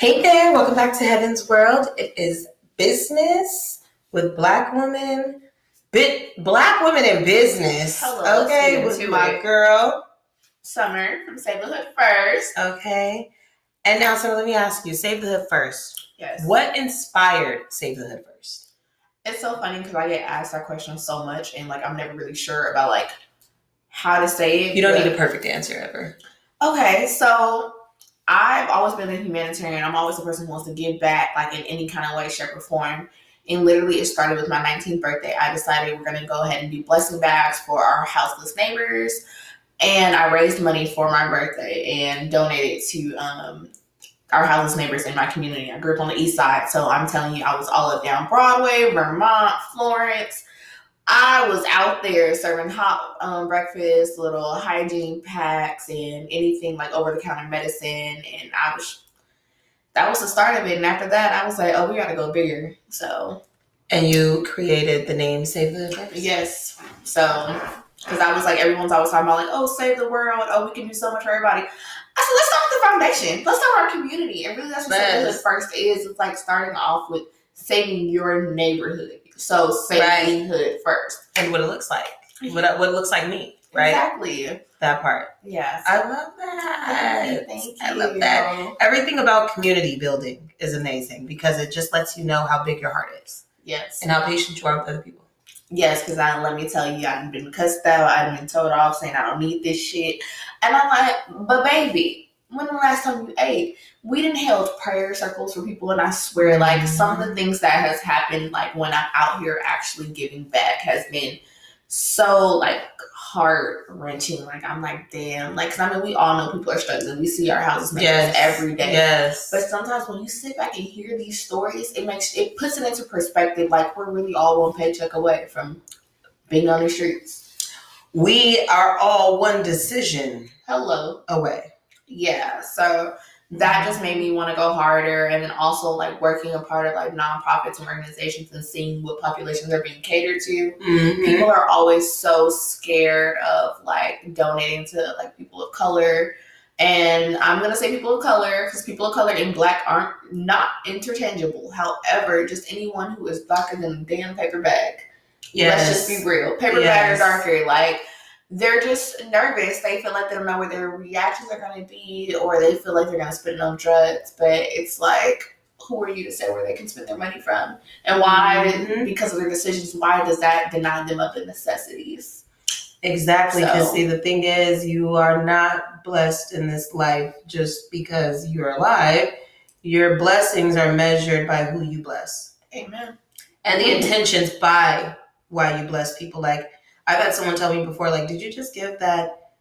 Hey there, welcome back to Heaven's World. It is business with black women. Bit black women in business. Hello, okay, with my it. girl. Summer from Save the Hood First. Okay. And now, so let me ask you, Save the Hood first. Yes. What inspired Save the Hood first? It's so funny because I get asked that question so much, and like I'm never really sure about like how to say it. You don't need a perfect answer ever. Okay, so I've always been a humanitarian. I'm always a person who wants to give back, like in any kind of way, shape, or form. And literally, it started with my 19th birthday. I decided we're gonna go ahead and do blessing bags for our houseless neighbors, and I raised money for my birthday and donated to um, our houseless neighbors in my community. I grew up on the east side, so I'm telling you, I was all up down Broadway, Vermont, Florence. I was out there serving hot um, breakfast, little hygiene packs, and anything like over the counter medicine. And I was, that was the start of it. And after that, I was like, oh, we got to go bigger. So, And you created the name Save the first? yes. So, because I was like, everyone's always talking about, like, oh, save the world. Oh, we can do so much for everybody. I said, let's start with the foundation. Let's start with our community. And really, that's what Save the first is. It's like starting off with saving your neighborhood. So, saving hood first. And what it looks like. Mm-hmm. What, what it looks like me, right? Exactly. That part. Yes. I love that. Thank you. I love that. Everything about community building is amazing because it just lets you know how big your heart is Yes. and how patient you are with other people. Yes, because I let me tell you, I've been cussed out. I've been told off saying I don't need this shit. And I'm like, but baby, when the last time you ate? We didn't held prayer circles for people, and I swear, like some of the things that has happened, like when I'm out here actually giving back, has been so like heart wrenching. Like I'm like, damn. Like, 'cause I mean, we all know people are struggling. We see our houses members every day. Yes. But sometimes when you sit back and hear these stories, it makes it puts it into perspective. Like we're really all one paycheck away from being on the streets. we are all one decision Hello, away. Yeah. So that just made me want to go harder, and then also like working a part of like nonprofits and organizations and seeing what populations are being catered to. Mhm. People are always so scared of like donating to like people of color. And I'm gonna say people of color because people of color and black aren't not interchangeable. However, just anyone who is darker than a damn paper bag. Yes. Let's just be real. Paper bag Yes. or darker, like they're just nervous. They feel like they don't know where their reactions are gonna be, or they feel like they're gonna spend it on drugs. But it's like, who are you to say where they can spend their money from, and why? Mhm. Because of their decisions, why does that deny them of the necessities? Exactly. Because So- see, the thing is, you are not blessed in this life just because you're alive. Your blessings are measured by who you bless. Amen. and the intentions by why you bless people. Like I've had someone tell me before, like, did you just give that?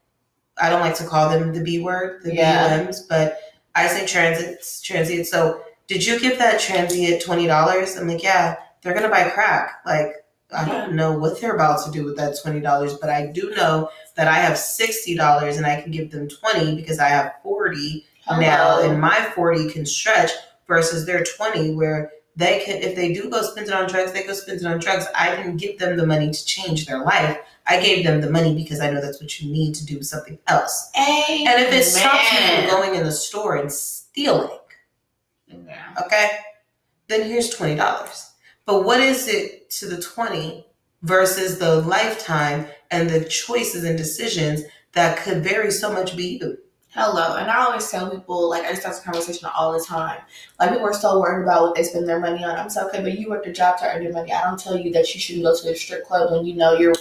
I don't like to call them the B word, the Yeah. BUMs, but I say transits, transient. So did you give that transient twenty dollars? I'm like, yeah, they're gonna buy crack. Like I don't hmm. know what they're about to do with that twenty dollars, but I do know that I have sixty dollars and I can give them twenty because I have forty oh, now and my 40 can stretch versus their 20 where they can if they do go spend it on drugs they go spend it on drugs. I didn't give them the money to change their life. I gave them the money because i know that's what you need to do something else. Amen. and if it stops you from going in the store and stealing Yeah. okay then here's $20 but what is it to the 20 versus the lifetime and the choices and decisions that could vary so much be you Hello. And I always tell people, like, I just have this conversation all the time. Like, people are so worried about what they spend their money on. I'm so, okay, but you work the job to earn your money. I don't tell you that you shouldn't go to the strip club when you know you're,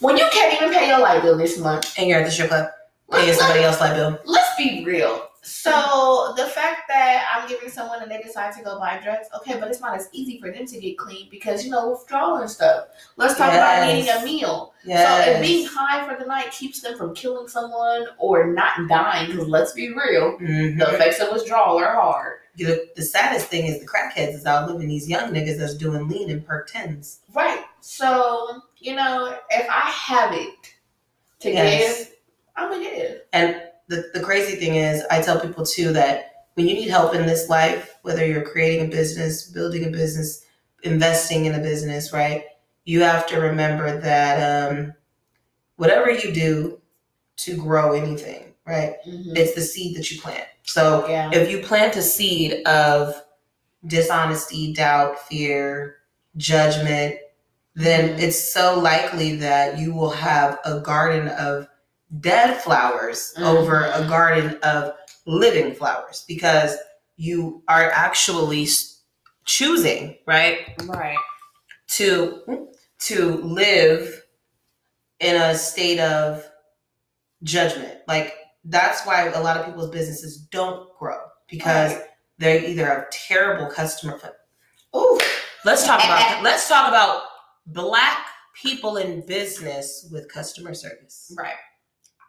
when you can't even pay your light bill this month. and you're at the strip club paying somebody else light bill let's be real. So, the fact that I'm giving someone and they decide to go buy drugs, okay, but it's not as easy for them to get clean because, you know, withdrawal and stuff. Let's talk about eating a meal. Yes. So if being high for the night keeps them from killing someone or not dying, because let's be real, Mhm. the effects of withdrawal are hard. The, the saddest thing is the crackheads is outliving these young niggas that's doing lean and perk tens. Right. So, you know, if I have it to Yes. give, I'm gonna give. And the, the crazy thing is, I tell people too that when you need help in this life, whether you're creating a business, building a business, investing in a business, right? You have to remember that um, whatever you do to grow anything, right? Mhm. It's the seed that you plant. So yeah. if you plant a seed of dishonesty, doubt, fear, judgment, then Mhm. it's so likely that you will have a garden of dead flowers mm-hmm. over a garden of living flowers because you are actually choosing, right, right. to to live in a state of judgment. Like that's why a lot of people's businesses don't grow because Right. they either have terrible customer. Oh, Let's talk about let's talk about black people in business with customer service. Right.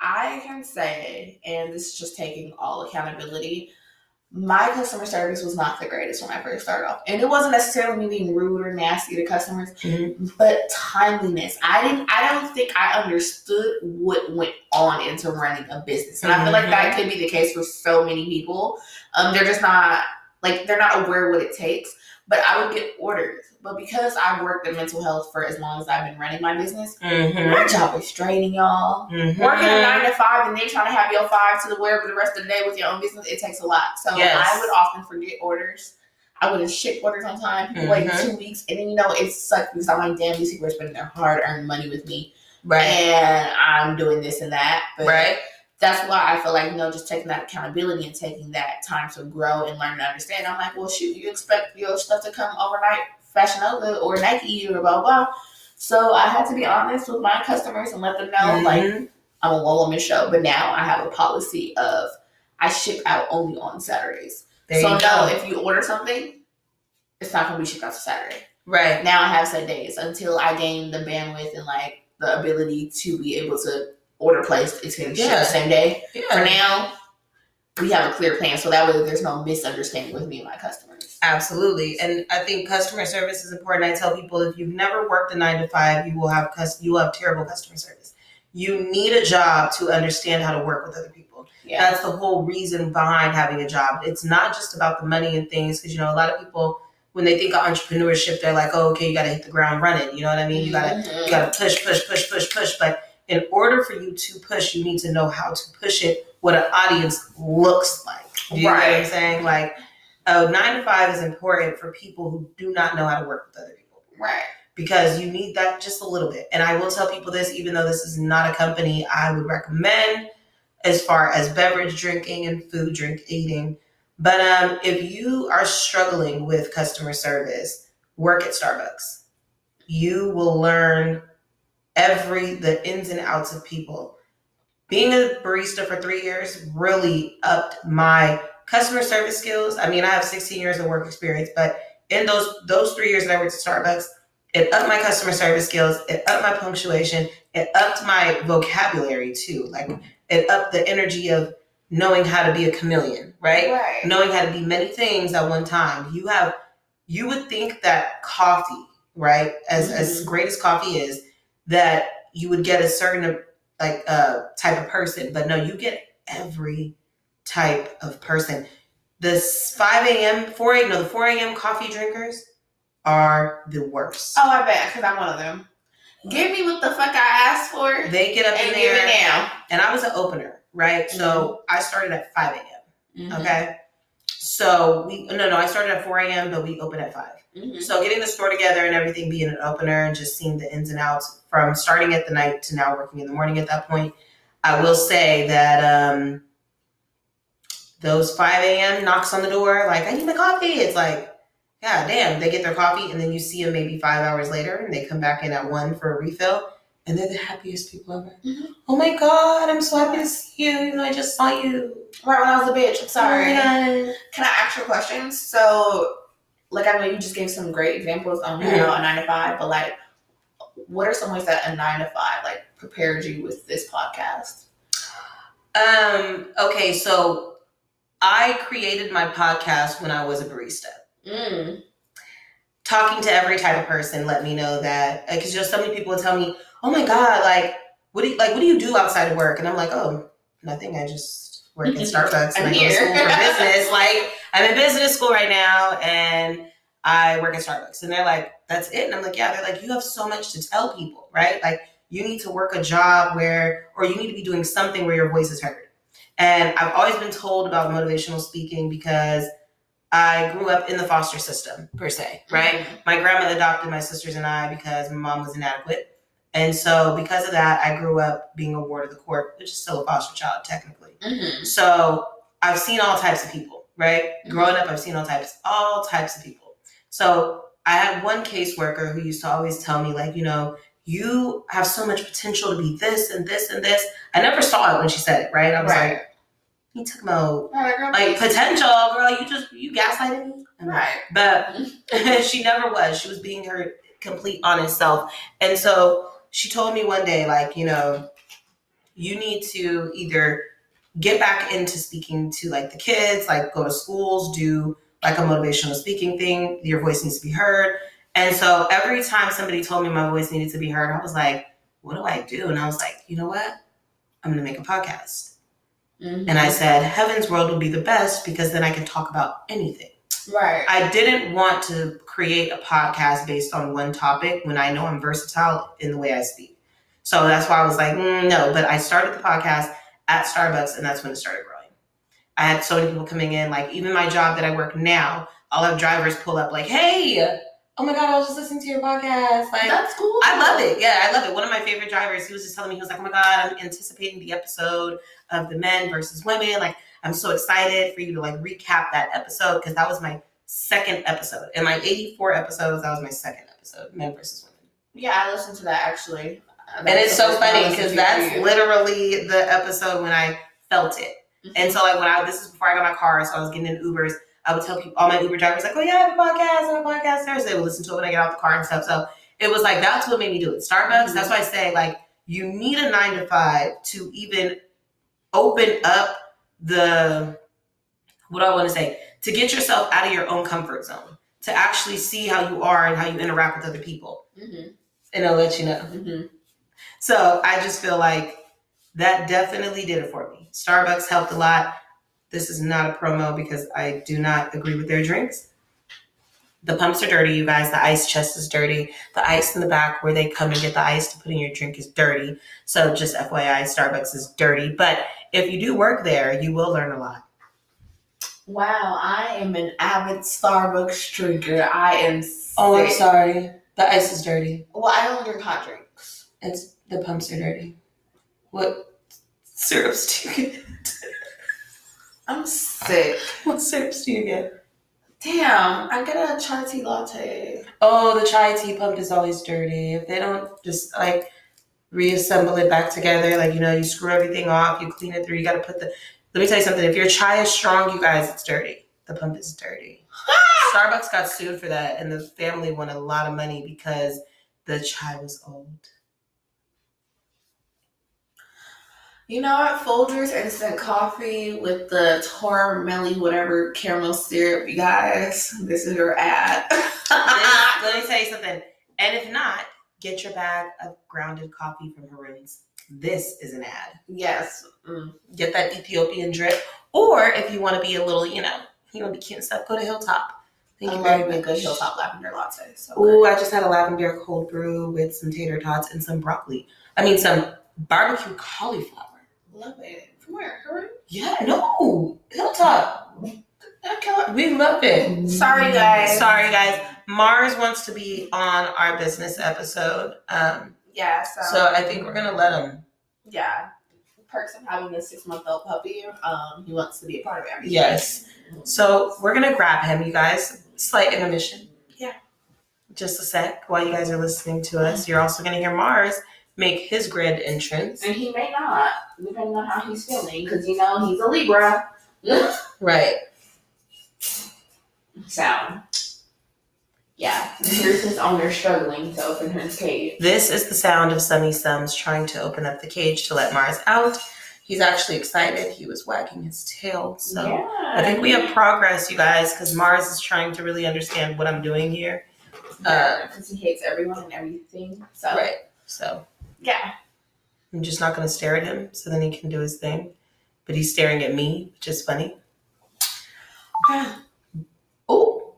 I can say, and this is just taking all accountability, my customer service was not the greatest when I first started off. And it wasn't necessarily me being rude or nasty to customers, Mhm. but timeliness. I didn't I don't think I understood what went on into running a business. And I feel like that could be the case for so many people. Um they're just not like they're not aware what it takes. But I would get orders. But because I worked in mental health for as long as I've been running my business, Mm-hmm. my job is draining, y'all. Working a nine to five and then trying to have your five to the wherever the rest of the day with your own business, it takes a lot. So Yes. I would often forget orders. I wouldn't ship orders on time. People wait Mhm. two weeks, and then you know it sucks because I'm like, damn, these people are spending their hard earned money with me, Right. and I'm doing this and that. But Right. That's why I feel like you know just taking that accountability and taking that time to grow and learn and understand. I'm like, well, shoot, you expect your stuff to come overnight, Fashion Nova or Nike or blah blah. blah. So I had to be honest with my customers and let them know, like. Mhm. I'm a one woman show, but now I have a policy of I ship out only on Saturdays. There so no, if you order something, it's not gonna be shipped out to Saturday. right. Now I have set days until I gain the bandwidth and like the ability to be able to order placed. It's gonna ship the same day. For now, we have a clear plan, so that way there's no misunderstanding with me and my customers. Absolutely. And I think customer service is important. I tell people if you've never worked a nine to five, you will have cus- you will have terrible customer service. You need a job to understand how to work with other people. Yeah. That's the whole reason behind having a job. It's not just about the money and things, because you know a lot of people when they think of entrepreneurship, they're like, "Oh, okay, you got to hit the ground running." You know what I mean? You gotta Mhm. you gotta push, push, push, push, push. But in order for you to push, you need to know how to push it. What an audience looks like. Do you know what I'm saying? Like, nine to five is important for people who do not know how to work with other people right. because you need that just a little bit. And I will tell people this, even though this is not a company I would recommend as far as beverage drinking and food drink eating. But um, if you are struggling with customer service, work at Starbucks. You will learn every the ins and outs of people. Being a barista for three years really upped my customer service skills. I mean, I have 16 years of work experience, but in those those three years that I worked at Starbucks, it upped my customer service skills. It upped my punctuation. It upped my vocabulary too. Like it upped the energy of knowing how to be a chameleon, right? Right. Knowing how to be many things at one time. You have you would think that coffee, right, as as Mhm. great as coffee is, that you would get a certain like uh type of person, but no, you get every type of person. This 5 a.m., 4 a.m., no, the 4 a.m. coffee drinkers are the worst. Oh, I bet, because I'm one of them. Give me what the fuck I asked for. They get up and in there, now. and I was an opener, right? So I started at 5 a.m. Mhm. Okay. So we no no I started at 4 a.m. but we open at 5. Mhm. So getting the store together and everything being an opener and just seeing the ins and outs from starting at the night to now working in the morning at that point, I will say that um those 5 a.m. knocks on the door, like, I need my coffee. It's like, yeah, damn, they get their coffee and then you see them maybe five hours later and they come back in at one for a refill and they're the happiest people ever. Mhm. Oh my God, I'm so happy to see you. You know, I just saw you. Right when I was a bitch. I'm sorry. Oh. Can I ask you a question? So, like, I know you just gave some great examples on you know, a nine to five, but like, what are some ways that a nine to five like prepared you with this podcast? Um, okay, so I created my podcast when I was a barista. Mm. Talking to every type of person let me know that because just so many people would tell me, "Oh my god, like what do you, like what do you do outside of work?" And I'm like, "Oh, nothing. I just work at Starbucks and I'm I go to school for business. Like I'm in business school right now and I work at Starbucks." And they're like, "That's it?" And I'm like, "Yeah." They're like, "You have so much to tell people, right? Like you need to work a job where or you need to be doing something where your voice is heard." And I've always been told about motivational speaking because I grew up in the foster system, per se, right? Mm-hmm. My grandma adopted my sisters and I because my mom was inadequate. And so, because of that, I grew up being a ward of the court, which is still a foster child, technically. Mhm. So I've seen all types of people, right? Mhm. Growing up, I've seen all types, all types of people. So I had one caseworker who used to always tell me, like, you know, you have so much potential to be this and this and this. I never saw it when she said it, right? I was Right. like, you took about Right, girl, like potential, girl. You just you gaslighted me, Right. but she never was. She was being her complete honest self. And so she told me one day, like, you know, you need to either get back into speaking to like the kids, like go to schools, do like a motivational speaking thing. Your voice needs to be heard. And so every time somebody told me my voice needed to be heard, I was like, what do I do? And I was like, you know what? I'm going to make a podcast. Mhm. And I said, Heaven's World would be the best because then I can talk about anything. Right. I didn't want to create a podcast based on one topic when I know I'm versatile in the way I speak. So that's why I was like, mm, no. But I started the podcast at Starbucks, and that's when it started growing. I had so many people coming in, like even my job that I work now, I'll have drivers pull up, like, hey, oh my God, I was just listening to your podcast. Like, That's cool. I love it. Yeah, I love it. One of my favorite drivers, he was just telling me, he was like, oh my God, I'm anticipating the episode of the men versus women. Like, I'm so excited for you to like recap that episode because that was my second episode. In my 84 episodes, that was my second episode, men versus women. Yeah, I listened to that actually. And it's so funny because that's literally the episode when I felt it. Mm-hmm. And so like when I this is before I got my car, so I was getting in Ubers. I would tell people all my Uber drivers like, oh yeah, I have a podcast, I have a podcast Thursday. They would listen to it when I get out the car and stuff. So it was like that's what made me do it. Starbucks. Mhm. That's why I say like you need a nine to five to even open up the what do I want to say to get yourself out of your own comfort zone to actually see how you are and how you interact with other people, hmm and I'll let you know. hmm So I just feel like that definitely did it for me. Starbucks helped a lot. This is not a promo because I do not agree with their drinks. The pumps are dirty, you guys. The ice chest is dirty. The ice in the back where they come and get the ice to put in your drink is dirty. So just FYI, Starbucks is dirty. But if you do work there, you will learn a lot. Wow, I am an avid Starbucks drinker. I am. Oh, I'm sorry. The ice is dirty. Well, I don't drink hot drinks. It's the pumps are dirty. What syrups do you get? I'm sick. What syrups do you get? Damn, I get a chai tea latte. Oh, the chai tea pump is always dirty. If they don't just like reassemble it back together, like you know, you screw everything off, you clean it through, you gotta put the let me tell you something. If your chai is strong, you guys, it's dirty. The pump is dirty. Starbucks got sued for that, and the family won a lot of money because the chai was old. You know what? Folgers instant coffee with the Tormelli whatever caramel syrup, you guys. This is your ad. Let me tell you something. And if not, get your bag of grounded coffee from Haroon's. This is an ad. yes. Mm. get that Ethiopian drip. Or if you want to be a little, you know, you want to be cute and stuff, go to Hilltop. Thank I you very much. good hilltop lavender latte. So Ooh. I just had a lavender cold brew with some tater tots and some broccoli. I mean, some barbecue cauliflower. love it. From where? Hurry. Yeah, no, Hilltop. We love it. Sorry, guys. Sorry, guys. Mars wants to be on our business episode, um, Yeah. So, so I think we're gonna let him. yeah. Perks of having a six month old puppy. Um, he wants to be a part of everything. Yes. So we're gonna grab him, you guys. Slight intermission. Yeah. Just a sec while you guys are listening to us. You're also gonna hear Mars make his grand entrance. And he may not, depending on how he's feeling, because you know he's a Libra. Right. So, yeah, here's his owner struggling to open his cage. This is the sound of Summysumz trying to open up the cage to let Mars out. He's actually excited. He was wagging his tail. So yeah, I think we have progress, you guys, because Mars is trying to really understand what I'm doing here. because uh, he hates everyone and everything. So, Right. So yeah, I'm just not going to stare at him so then he can do his thing. But he's staring at me, which is funny. Oh.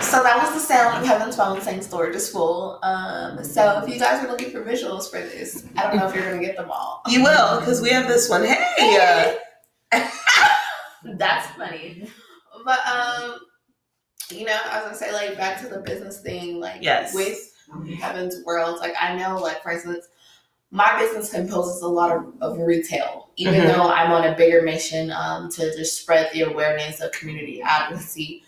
so so that was the sound of Heaven's Phone saying storage is full. Um, so if you guys are looking for visuals for this, I don't know if you're gonna get them all. You will, because we have this one. Hey, uh, That's funny. But um, you know, I was gonna say like back to the business thing, like Yes. with Heaven's World, like I know like for instance, my business composes a lot of, of retail, even Mhm. though I'm on a bigger mission um to just spread the awareness of community advocacy.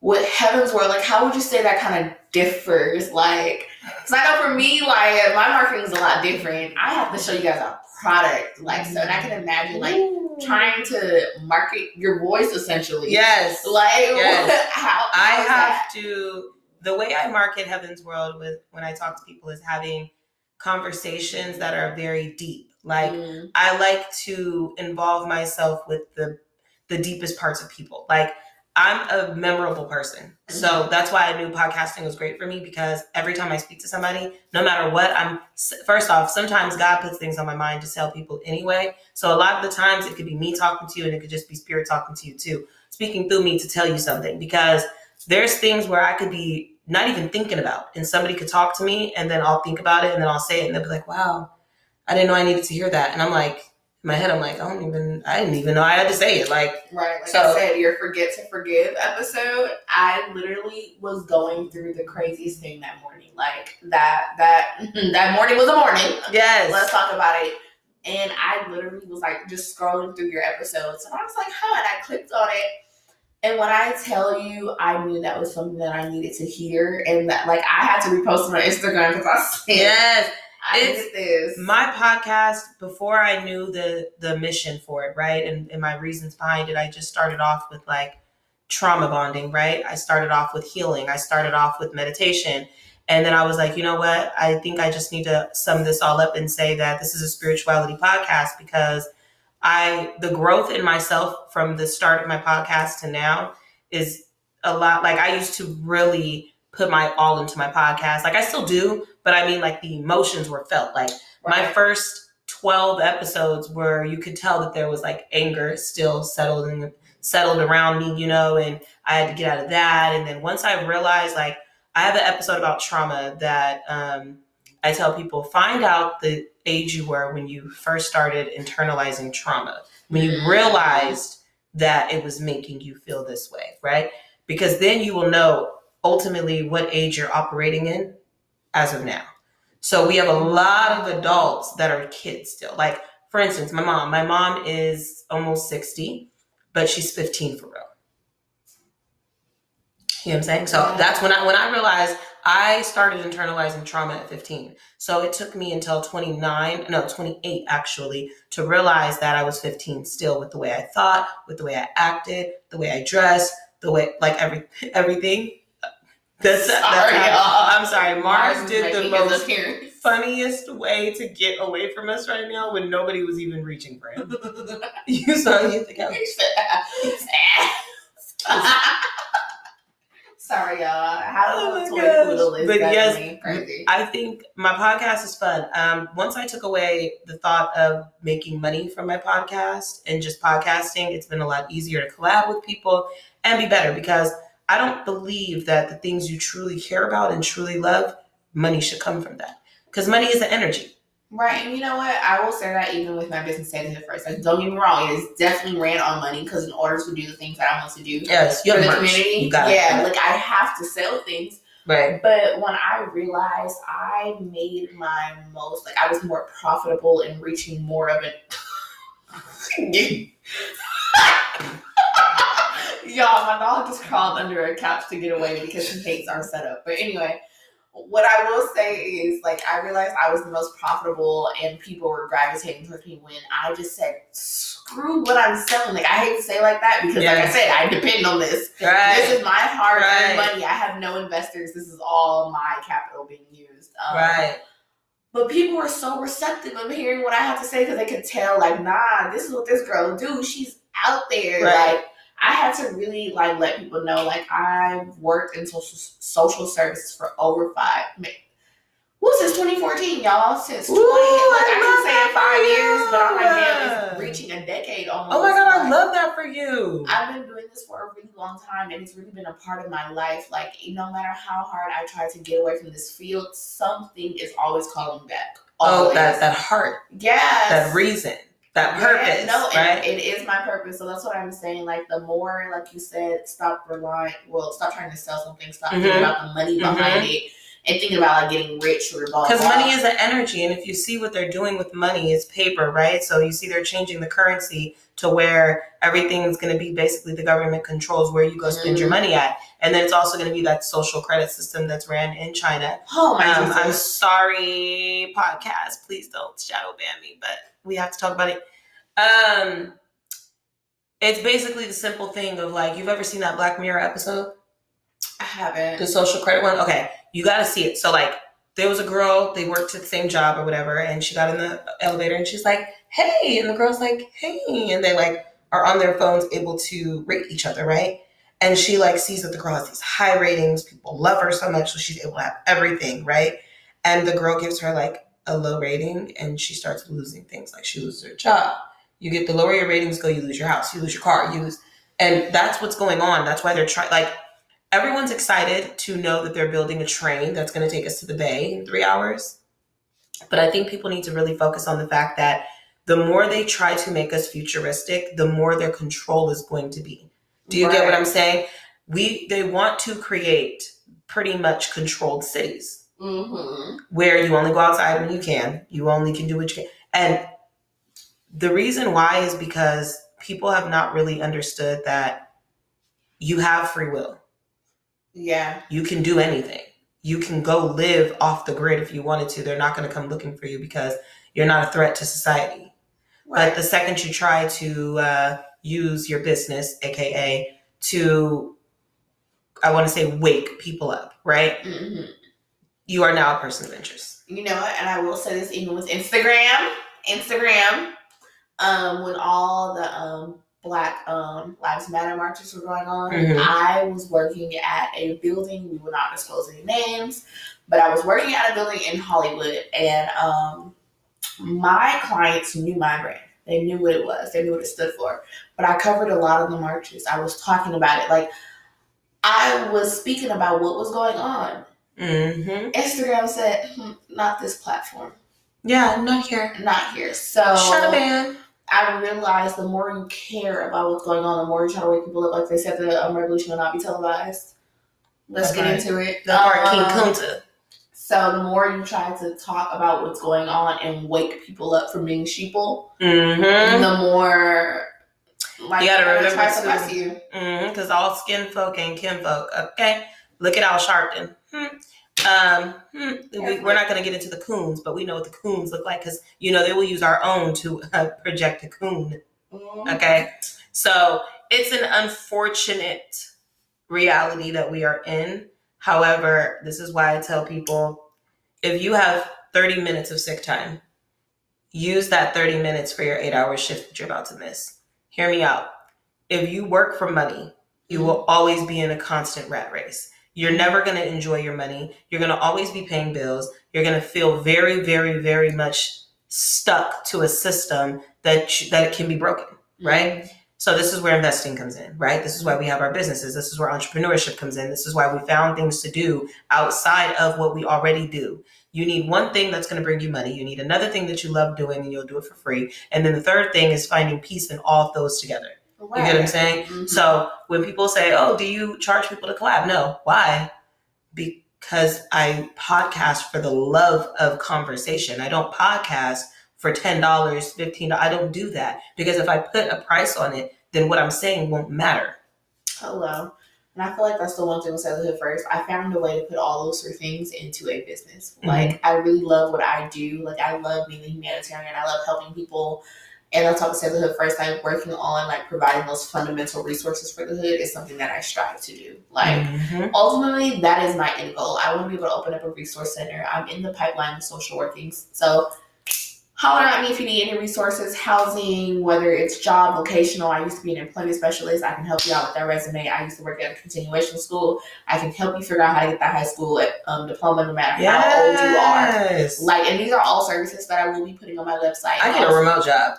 With Heaven's World, like how would you say that kind of differs? Like, because I know for me, like my marketing is a lot different. I have to show you guys a product, like so, and I can imagine like trying to market your voice essentially. yes. Like Yes. how, I have that? to. The way I market Heaven's World with when I talk to people is having conversations that are very deep. Like Mm, I like to involve myself with the the deepest parts of people. Like I'm a memorable person. So mm-hmm. that's why I knew podcasting was great for me because every time I speak to somebody, no matter what, I'm first off, sometimes God puts things on my mind to tell people anyway. So a lot of the times it could be me talking to you and it could just be spirit talking to you too, speaking through me to tell you something because there's things where I could be not even thinking about and somebody could talk to me and then I'll think about it and then I'll say it and they'll be like, wow, I didn't know I needed to hear that. And I'm like, my head, I'm like, I don't even, I didn't even know I had to say it. Like, Right, like So- I said, your forget to forgive episode. I literally was going through the craziest thing that morning. Like that that that morning was a morning. yes. Let's talk about it. And I literally was like just scrolling through your episodes, and I was like, "Huh?" And I clicked on it. And when I tell you, I knew that was something that I needed to hear, and that like I had to repost it on Instagram because I said, yes. I It's this." my podcast before i knew the the mission for it right and, and my reasons behind it i just started off with like trauma bonding right? I started off with healing. I started off with meditation. And then i was like you know what? I think i just need to sum this all up and say that this is a spirituality podcast because i the growth in myself from the start of my podcast to now is a lot like i used to really put my all into my podcast. Like i still do but i mean like the emotions were felt. Like my first 12 episodes where you could tell that there was like anger still settled and settled around me you know and i had to get out of that. And then once i realized like i have an episode about trauma that um, i tell people find out the age you were when you first started internalizing trauma. When you Mm. realized that it was making you feel this way right? Because then you will know ultimately what age you're operating in as of now so we have a lot of adults that are kids still. Like, for instance, my mom. My mom is almost 60, but she's 15 for real. You know what I'm saying? So that's when I when I realized I started internalizing trauma at 15. So it took me until 29, no, 28 actually, to realize that I was 15 still with the way I thought, with the way I acted, the way I dressed, the way like every everything. That's, that's how-. I'm sorry. Mars is did the most funniest way to get away from us right now when nobody was even reaching for him. you saw you think I Sorry, y'all. How Oh toy poodle is But yes, crazy. I think my podcast is fun. Um, once I took away the thought of making money from my podcast and just podcasting, it's been a lot easier to collab with people and be better because I don't believe that the things you truly care about and truly love, money should come from that. Because money is an energy. Right, and you know what? I will say that even with my business status at first, like don't get me wrong, it is definitely ran on money because in order to do the things that I want to do Yes, you for have the merch. community, You got yeah, like I have to sell things. Right. But when I realized I made my most, like I was more profitable in reaching more of it. Y'all, my dog just crawled under a couch to get away because he hates our setup. But anyway, what I will say is, like, I realized I was the most profitable, and people were gravitating towards me when I just said, "Screw what I'm selling." Like, I hate to say it like that because, like I said, I depend on this. Right. This is my hard earned Right. money. I have no investors. This is all my capital being used. Um, right. But people were so receptive of hearing what I had to say because they could tell, like, nah, this is what this girl do. She's out there. Right. Like, I had to really like let people know, like, I've worked in social social services for over five. Well, since 2014, y'all. Since 20, Ooh, like I I, can say in five years, but I'm like, damn, it's reaching a decade almost. Oh my god, I love that for you. I've been doing this for a really long time, and it's really been a part of my life. Like, no matter how hard I try to get away from this field, something is always calling back. Oh, Always. that that heart, yes. that reason, that Yeah, purpose, no, and right? it is my purpose. So that's what I'm saying. Like the more, like you said, stop relying. Well, stop trying to sell something. Stop Mhm. thinking about the money behind it, and thinking about like getting rich or blah. Because money is an energy, and if you see what they're doing with money, it's paper, right? So you see they're changing the currency to where everything is going to be basically the government controls where you go spend your Mhm. money at, and then it's also going to be that social credit system that's ran in China. Oh my Um, I'm sorry, podcast. Please don't shadow ban me, but we have to talk about it. Um, it's basically the simple thing of like you've ever seen that Black Mirror episode, I haven't. the social credit one. Okay, you got to see it. So like, there was a girl. They worked at the same job or whatever, and she got in the elevator and she's like, "Hey," and the girl's like, "Hey," and they like are on their phones able to rate each other, right? And she like sees that the girl has these high ratings. People love her so much, so she's able to have everything, right? And the girl gives her like a low rating, and she starts losing things. Like she loses her job. You get the lower your ratings go, you lose your house, you lose your car, you lose, and that's what's going on. That's why they're trying. Like everyone's excited to know that they're building a train that's going to take us to the bay in three hours. But I think people need to really focus on the fact that the more they try to make us futuristic, the more their control is going to be. Do you get what I'm saying? We they want to create pretty much controlled cities Mm-hmm. where you only go outside when you can. You only can do what you can. And the reason why is because people have not really understood that you have free will. Yeah. You can do anything. You can go live off the grid if you wanted to. They're not going to come looking for you because you're not a threat to society. Right. But the second you try to uh, use your business, aka to, I want to say, wake people up, right? hmm You are now a person of interest. You know what? And I will say this even with Instagram. Instagram. Um, when all the um Black um Lives Matter marches were going on, Mhm. I was working at a building. We will not disclose any names, but I was working at a building in Hollywood, and um, my clients knew my brand. They knew what it was. They knew what it stood for. But I covered a lot of the marches. I was talking about it. Like I was speaking about what was going on. Mm-hmm. Instagram said, hmm, "Not this platform." Yeah, not here. not here. So Shut up, man. I realized the more you care about what's going on, the more you try to wake people up. Like they said, the um, revolution will not be televised. Let's That's get right. into it. The part King Um, Kunta. So the more you try to talk about what's going on and wake people up from being sheeple, Mm-hmm. the more like You gotta remember to too. mess you. Because all skin folk and kin folk. Okay, look at Al Sharpton. Hmm. Um, hmm. We, we're not going to get into the coons, but we know what the coons look like because you know they will use our own to uh, project a coon. Mhm. Okay, so it's an unfortunate reality that we are in. However, this is why I tell people if you have 30 minutes of sick time, use that 30 minutes for your eight hour shift that you're about to miss. Hear me out. If you work for money, you will mm-hmm. always be in a constant rat race. You're never going to enjoy your money. You're going to always be paying bills. You're going to feel very, very, very much stuck to a system that you, that can be broken, mm-hmm. right? So this is where investing comes in, right? This is why we have our businesses. This is where entrepreneurship comes in. This is why we found things to do outside of what we already do. You need one thing that's going to bring you money. You need another thing that you love doing and you'll do it for free. And then the third thing is finding peace in all of those together. You get what I'm saying? Mhm. So when people say, "Oh, do you charge people to collab?" No. Why? Because I podcast for the love of conversation. I don't podcast for ten dollars, $15. I don't do that because if I put a price on it, then what I'm saying won't matter. Hello. And I feel like that's the one thing with Save the Hood First. I found a way to put all those three things into a business. Mhm. Like, I really love what I do. Like, I love being a humanitarian. I love helping people. And on top of Save the Hood First, like, working on, like, providing those fundamental resources for the hood is something that I strive to do. Like, Mhm. ultimately, that is my end goal. I want to be able to open up a resource center. I'm in the pipeline of social workings. So, holler at me if you need any resources, housing, whether it's job, vocational. I used to be an employment specialist. I can help you out with that resume. I used to work at a continuation school. I can help you figure out how to get that high school um, diploma no matter how old you are. Like, and these are all services that I will be putting on my website. I get a remote job.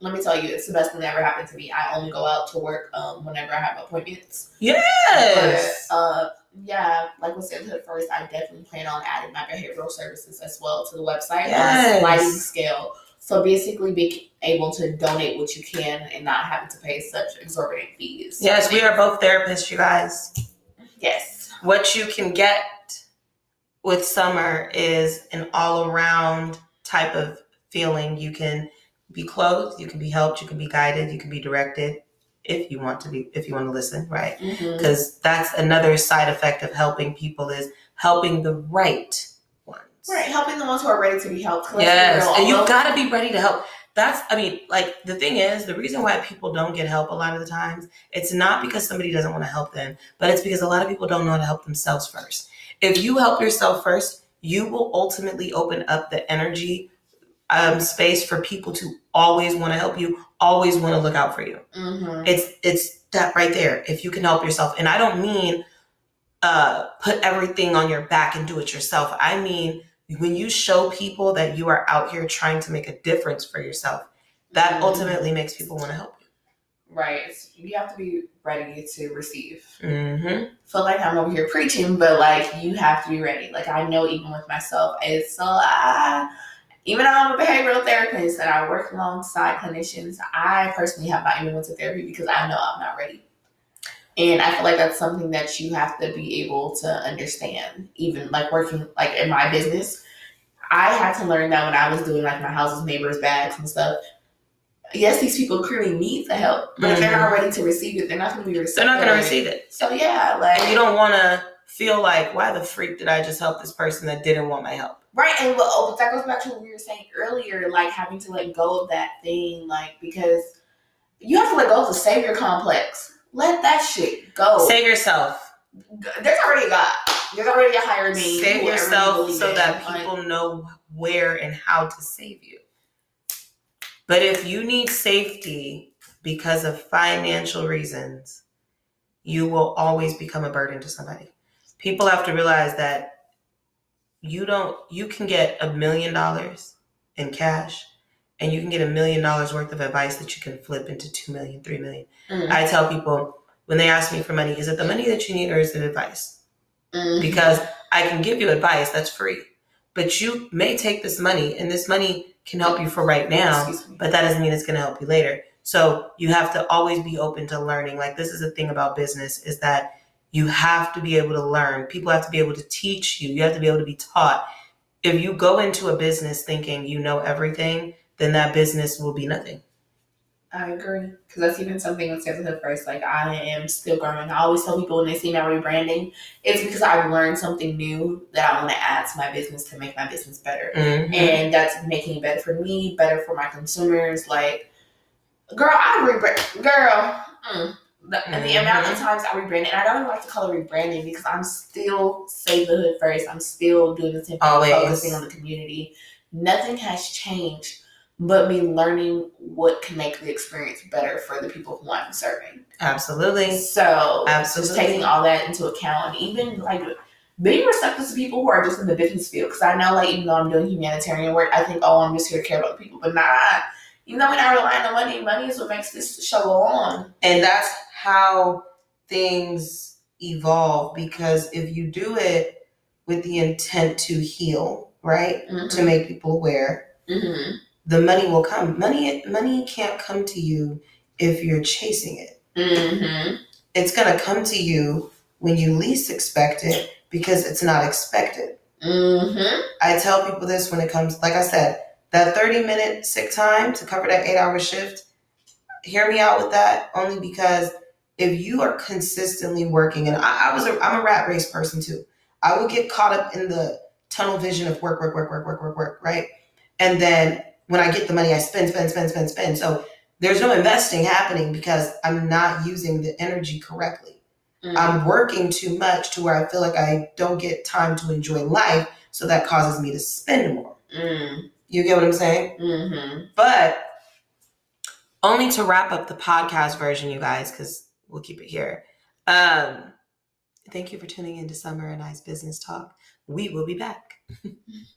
let me tell you, it's the best thing that ever happened to me. I only go out to work um, whenever I have appointments. Yes. But, uh, yeah, like with the First, I definitely plan on adding my behavioral services as well to the website Yes. on a sliding scale. So basically, be able to donate what you can and not having to pay such exorbitant fees. yes, we are both therapists, you guys. Yes. What you can get with summer is an all around type of feeling. You can be clothed, you can be helped, you can be guided, you can be directed if you want to be if you want to listen, right? Because that's another side effect of helping people is helping the right ones. Right, helping the ones who are ready to be helped be Yes, real, and you've gotta be ready to help. That's, I mean, like the thing is, the reason why people don't get help a lot of the times, it's not because somebody doesn't want to help them, but it's because a lot of people don't know how to help themselves first. If you help yourself first, you will ultimately open up the energy um, space for people to always want to help you, always want to look out for you. Mhm. It's it's that right there. If you can help yourself, and I don't mean uh, put everything on your back and do it yourself. I mean when you show people that you are out here trying to make a difference for yourself, that Mhm. ultimately makes people want to help you. Right. You have to be ready to receive. Mm-hmm. feel like I'm over here preaching, but like you have to be ready. Like I know even with myself, it's so uh, even though I'm a behavioral therapist and I work alongside clinicians, I personally have not even went to therapy because I know I'm not ready. And I feel like that's something that you have to be able to understand. Even like working like in my business, I had to learn that when I was doing like my house's neighbors' bags and stuff. Yes, these people clearly need the help, but if they're not mm-hmm. ready to receive it, they're not going to be receptive. They're not going to receive it. So yeah, like And you don't want to feel like, why the freak did I just help this person that didn't want my help? Right, and but, oh, but that goes back to what we were saying earlier, like having to let go of that thing, like because you have to let go of the savior complex. Let that shit go. Save yourself. There's already a God. There's already a higher being. Save yourself so in. that Like, people know where and how to save you. But if you need safety because of financial reasons, you will always become a burden to somebody. People have to realize that you don't you can get a million dollars in cash and you can get a million dollars worth of advice that you can flip into two million, three million. mm, I tell people when they ask me for money, is it the money that you need or is it advice? mm, because I can give you advice that's free. But you may take this money, and this money can help you for right now, but that doesn't mean it's going to help you later. So you have to always be open to learning. Like this is the thing about business is that you have to be able to learn. People have to be able to teach you. You have to be able to be taught. If you go into a business thinking you know everything, then that business will be nothing. I agree because that's even something with Save the Hood First. Like I am still growing. I always tell people when they see my rebranding, it's because I've learned something new that I want to add to my business to make my business better. Mhm. and that's making it better for me, better for my consumers. Like, girl, I rebrand, girl, mm, the, and the amount of mm-hmm. times I rebranded, and I don't even like to call it rebranding because I'm still save the hood first. I'm still doing the same thing, focusing on the community. Nothing has changed, but me learning what can make the experience better for the people who I'm serving. Absolutely. So Absolutely. just taking all that into account, and even like being receptive to people who are just in the business field. Because I know, like, even though I'm doing humanitarian work, I think, oh, I'm just here to care about the people, but nah. Even though we're not relying on money, money is what makes this show go on. And that's how things evolve because if you do it with the intent to heal, right? To make people aware, Mm-hmm. the money will come. Money money can't come to you if you're chasing it. Mm-hmm. It's going to come to you when you least expect it because it's not expected. Mm-hmm. I tell people this when it comes like I said, that 30 minute sick time to cover that 8 hour shift, hear me out with that only because if you are consistently working and I, I was a I'm a rat race person too. I would get caught up in the tunnel vision of work, work, work, work, work, work, work, right? And then when I get the money, I spend, spend, spend, spend, spend. So there's no investing happening because I'm not using the energy correctly. Mm-hmm. I'm working too much to where I feel like I don't get time to enjoy life. So that causes me to spend more. Mm. You get what I'm saying? Mm-hmm. But only to wrap up the podcast version, you guys, because we'll keep it here. Um, thank you for tuning in to Summer and I's Business Talk. We will be back.